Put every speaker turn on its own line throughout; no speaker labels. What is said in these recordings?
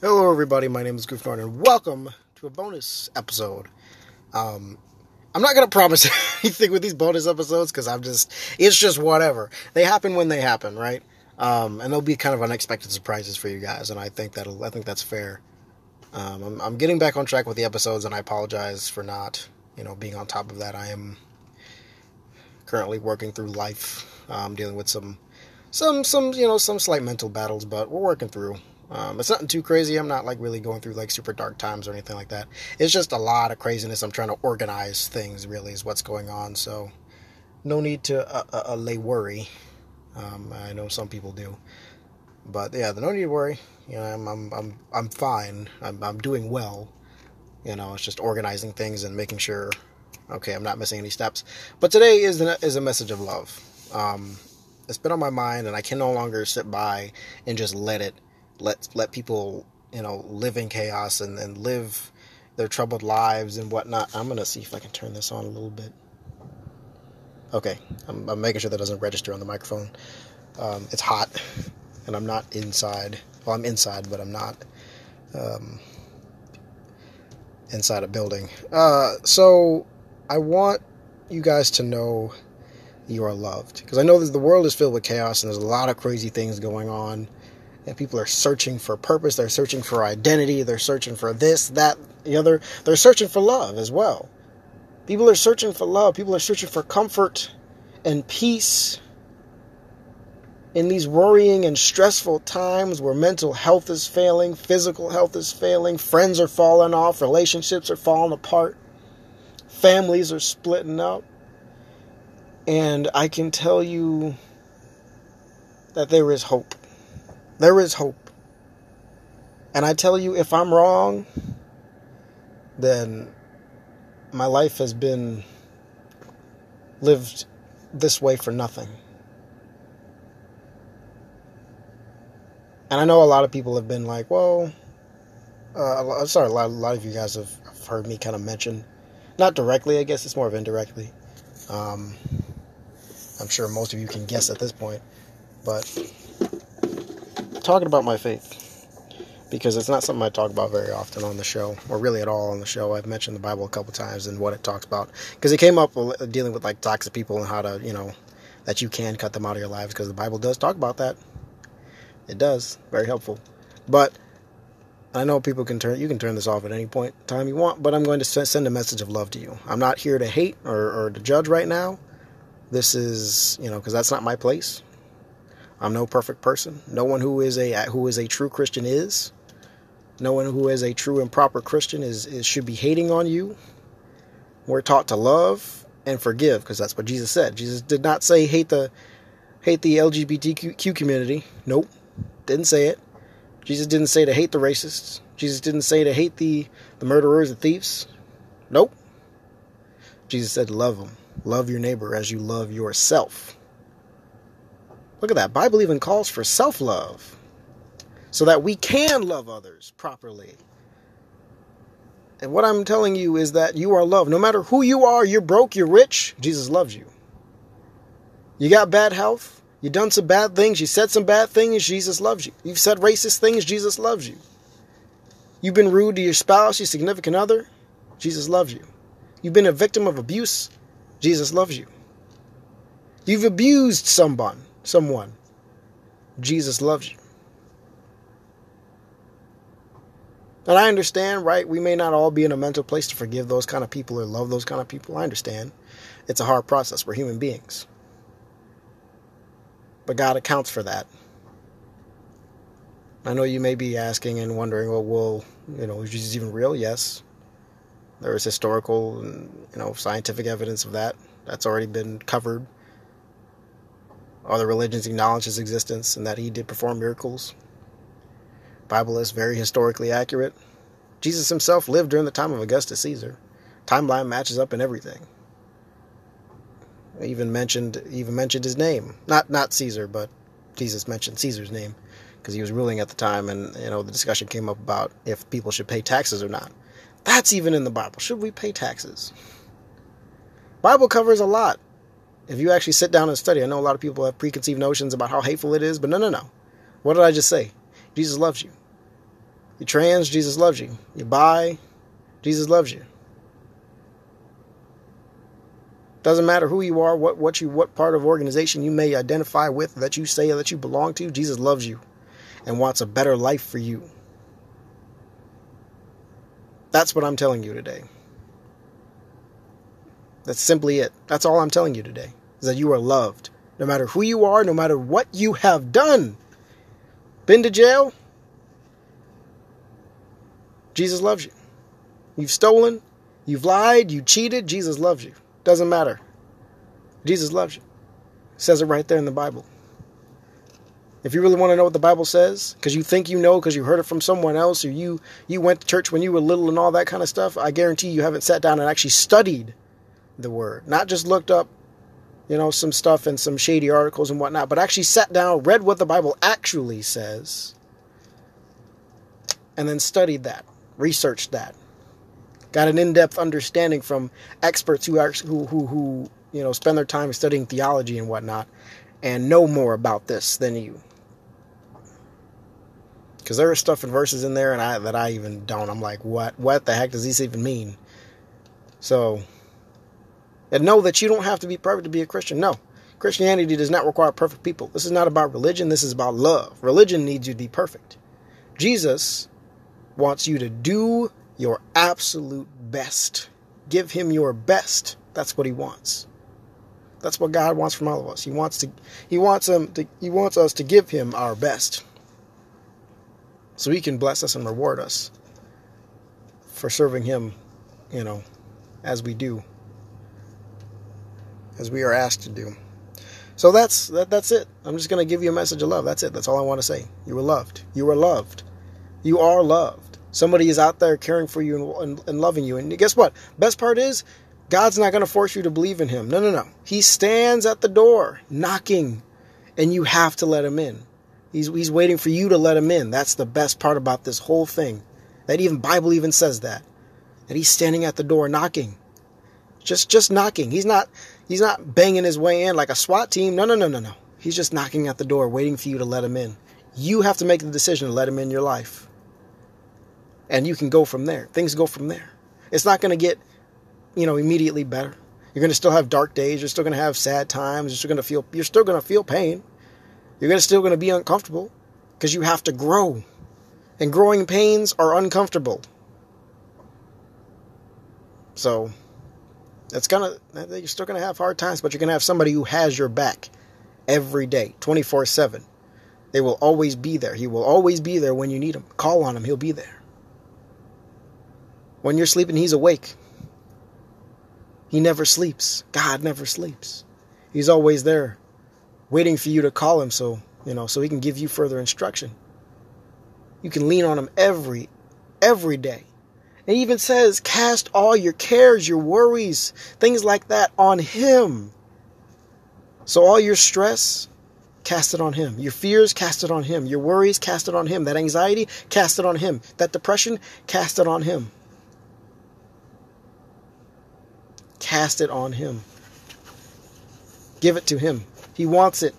Hello, everybody. My name is Goof Norton, and welcome to a bonus episode. Um, I'm not gonna promise anything with these bonus episodes because I'm just, it's just whatever. They happen when they happen, right? Um, and they'll be kind of unexpected surprises for you guys, and I think that'll, I think that's fair. Um, I'm, I'm getting back on track with the episodes, and I apologize for not, you know, being on top of that. I am currently working through life, um, dealing with some, some, some, you know, some slight mental battles, but we're working through. Um, it's nothing too crazy. I'm not like really going through like super dark times or anything like that. It's just a lot of craziness. I'm trying to organize things. Really, is what's going on. So, no need to uh, uh, uh lay worry. Um, I know some people do, but yeah, the no need to worry. You know, I'm I'm I'm I'm fine. I'm I'm doing well. You know, it's just organizing things and making sure. Okay, I'm not missing any steps. But today is an, is a message of love. Um, it's been on my mind, and I can no longer sit by and just let it let let people you know live in chaos and, and live their troubled lives and whatnot. I'm gonna see if I can turn this on a little bit. Okay, I'm, I'm making sure that doesn't register on the microphone. Um, it's hot, and I'm not inside. Well, I'm inside, but I'm not um, inside a building. Uh, so I want you guys to know you are loved because I know that the world is filled with chaos and there's a lot of crazy things going on and people are searching for purpose, they're searching for identity, they're searching for this, that, the other. They're searching for love as well. People are searching for love, people are searching for comfort and peace in these worrying and stressful times where mental health is failing, physical health is failing, friends are falling off, relationships are falling apart, families are splitting up. And I can tell you that there is hope. There is hope. And I tell you, if I'm wrong, then my life has been lived this way for nothing. And I know a lot of people have been like, well, uh, sorry, a lot, a lot of you guys have, have heard me kind of mention, not directly, I guess it's more of indirectly. Um, I'm sure most of you can guess at this point, but talking about my faith because it's not something I talk about very often on the show, or really at all on the show. I've mentioned the Bible a couple times and what it talks about because it came up dealing with like toxic people and how to, you know, that you can cut them out of your lives because the Bible does talk about that. It does, very helpful. But I know people can turn you can turn this off at any point in time you want, but I'm going to send a message of love to you. I'm not here to hate or, or to judge right now. This is, you know, because that's not my place. I'm no perfect person. No one who is a who is a true Christian is. No one who is a true and proper Christian is, is should be hating on you. We're taught to love and forgive because that's what Jesus said. Jesus did not say hate the hate the LGBTQ community. Nope, didn't say it. Jesus didn't say to hate the racists. Jesus didn't say to hate the the murderers and thieves. Nope. Jesus said love them. Love your neighbor as you love yourself. Look at that. Bible even calls for self-love so that we can love others properly. And what I'm telling you is that you are loved. No matter who you are, you're broke, you're rich, Jesus loves you. You got bad health, you done some bad things, you said some bad things, Jesus loves you. You've said racist things, Jesus loves you. You've been rude to your spouse, your significant other, Jesus loves you. You've been a victim of abuse, Jesus loves you. You've abused someone, someone. Jesus loves you. And I understand, right? We may not all be in a mental place to forgive those kind of people or love those kind of people. I understand. It's a hard process. We're human beings. But God accounts for that. I know you may be asking and wondering, well, well, you know, is Jesus even real? Yes. There is historical and, you know, scientific evidence of that. That's already been covered other religions acknowledge his existence and that he did perform miracles. Bible is very historically accurate. Jesus himself lived during the time of Augustus Caesar. Timeline matches up in everything. Even mentioned even mentioned his name. Not not Caesar, but Jesus mentioned Caesar's name because he was ruling at the time and you know the discussion came up about if people should pay taxes or not. That's even in the Bible. Should we pay taxes? Bible covers a lot if you actually sit down and study, I know a lot of people have preconceived notions about how hateful it is, but no, no, no. What did I just say? Jesus loves you. You're trans, Jesus loves you. You're bi, Jesus loves you. Doesn't matter who you are, what what you what part of organization you may identify with that you say that you belong to, Jesus loves you and wants a better life for you. That's what I'm telling you today. That's simply it. That's all I'm telling you today. Is that you are loved. No matter who you are, no matter what you have done. Been to jail? Jesus loves you. You've stolen, you've lied, you cheated, Jesus loves you. Doesn't matter. Jesus loves you. It says it right there in the Bible. If you really want to know what the Bible says, because you think you know because you heard it from someone else, or you you went to church when you were little and all that kind of stuff, I guarantee you haven't sat down and actually studied the Word, not just looked up, you know, some stuff and some shady articles and whatnot, but actually sat down, read what the Bible actually says, and then studied that, researched that, got an in-depth understanding from experts who who who, who you know spend their time studying theology and whatnot, and know more about this than you because there are stuff and verses in there and I that I even don't. I'm like, what? What the heck does this even mean? So, and know that you don't have to be perfect to be a Christian. No, Christianity does not require perfect people. This is not about religion. This is about love. Religion needs you to be perfect. Jesus wants you to do your absolute best. Give him your best. That's what he wants. That's what God wants from all of us. He wants to he wants him to he wants us to give him our best so he can bless us and reward us for serving him, you know, as we do, as we are asked to do. So that's that, that's it. I'm just going to give you a message of love. That's it. That's all I want to say. You are loved. You are loved. You are loved. Somebody is out there caring for you and, and, and loving you. And guess what? Best part is, God's not going to force you to believe in Him. No, no, no. He stands at the door knocking, and you have to let Him in. He's, he's waiting for you to let him in. That's the best part about this whole thing. That even Bible even says that. That he's standing at the door knocking. Just just knocking. He's not he's not banging his way in like a SWAT team. No, no, no, no, no. He's just knocking at the door waiting for you to let him in. You have to make the decision to let him in your life. And you can go from there. Things go from there. It's not going to get, you know, immediately better. You're going to still have dark days, you're still going to have sad times, you're still going to feel you're still going to feel pain. You're gonna still going to be uncomfortable because you have to grow. And growing pains are uncomfortable. So it's gonna you're still gonna have hard times, but you're gonna have somebody who has your back every day, 24-7. They will always be there. He will always be there when you need him. Call on him, he'll be there. When you're sleeping, he's awake. He never sleeps. God never sleeps. He's always there waiting for you to call him so, you know, so he can give you further instruction. You can lean on him every every day. It even says cast all your cares, your worries, things like that on him. So all your stress, cast it on him. Your fears, cast it on him. Your worries, cast it on him. That anxiety, cast it on him. That depression, cast it on him. Cast it on him. Give it to him. He wants it.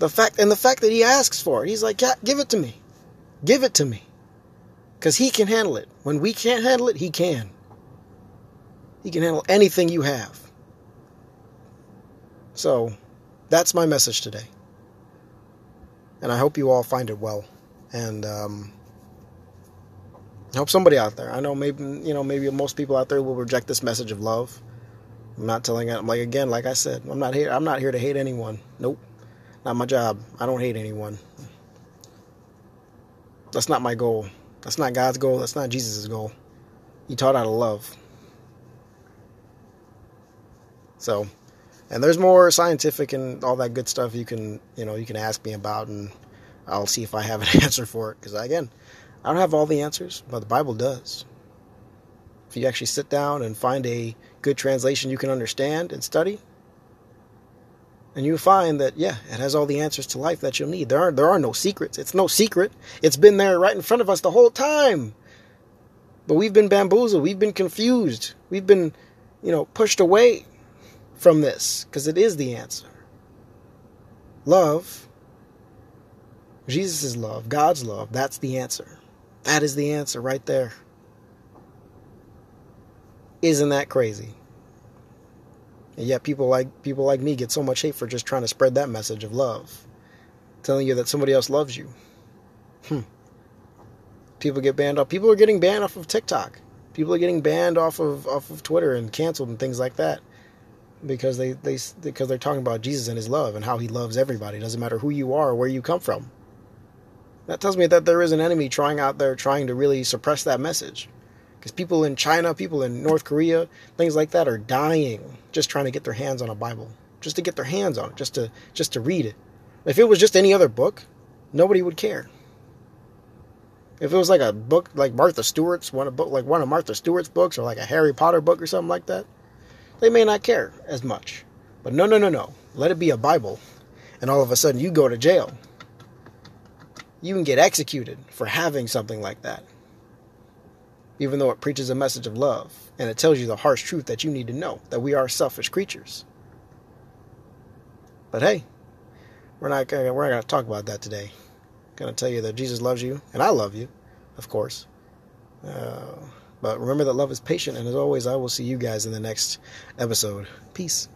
The fact and the fact that he asks for it, he's like, yeah, give it to me. Give it to me. Because he can handle it. When we can't handle it, he can. He can handle anything you have. So, that's my message today. And I hope you all find it well. And um, I hope somebody out there. I know maybe you know maybe most people out there will reject this message of love. I'm not telling it. I'm like again, like I said, I'm not here. I'm not here to hate anyone. Nope, not my job. I don't hate anyone. That's not my goal. That's not God's goal. That's not Jesus' goal. He taught out of love. So, and there's more scientific and all that good stuff you can, you know, you can ask me about, and I'll see if I have an answer for it. Because again, I don't have all the answers, but the Bible does. If you actually sit down and find a good translation you can understand and study, and you find that yeah, it has all the answers to life that you'll need. There are there are no secrets. It's no secret. It's been there right in front of us the whole time. But we've been bamboozled. We've been confused. We've been, you know, pushed away from this because it is the answer. Love, Jesus' love, God's love, that's the answer. That is the answer right there. Isn't that crazy? And yet people like people like me get so much hate for just trying to spread that message of love. Telling you that somebody else loves you. Hmm. People get banned off. People are getting banned off of TikTok. People are getting banned off of off of Twitter and canceled and things like that because they they because they're talking about Jesus and his love and how he loves everybody. It doesn't matter who you are or where you come from. That tells me that there is an enemy trying out there trying to really suppress that message. Because people in China, people in North Korea, things like that are dying just trying to get their hands on a Bible, just to get their hands on it, just to just to read it. If it was just any other book, nobody would care. If it was like a book like Martha Stewart's, one a book like one of Martha Stewart's books, or like a Harry Potter book or something like that, they may not care as much. But no, no, no, no. Let it be a Bible, and all of a sudden you go to jail. You can get executed for having something like that even though it preaches a message of love and it tells you the harsh truth that you need to know that we are selfish creatures. But hey, we're not gonna, we're not going to talk about that today. I'm going to tell you that Jesus loves you and I love you, of course. Uh, but remember that love is patient, and as always, I will see you guys in the next episode. Peace.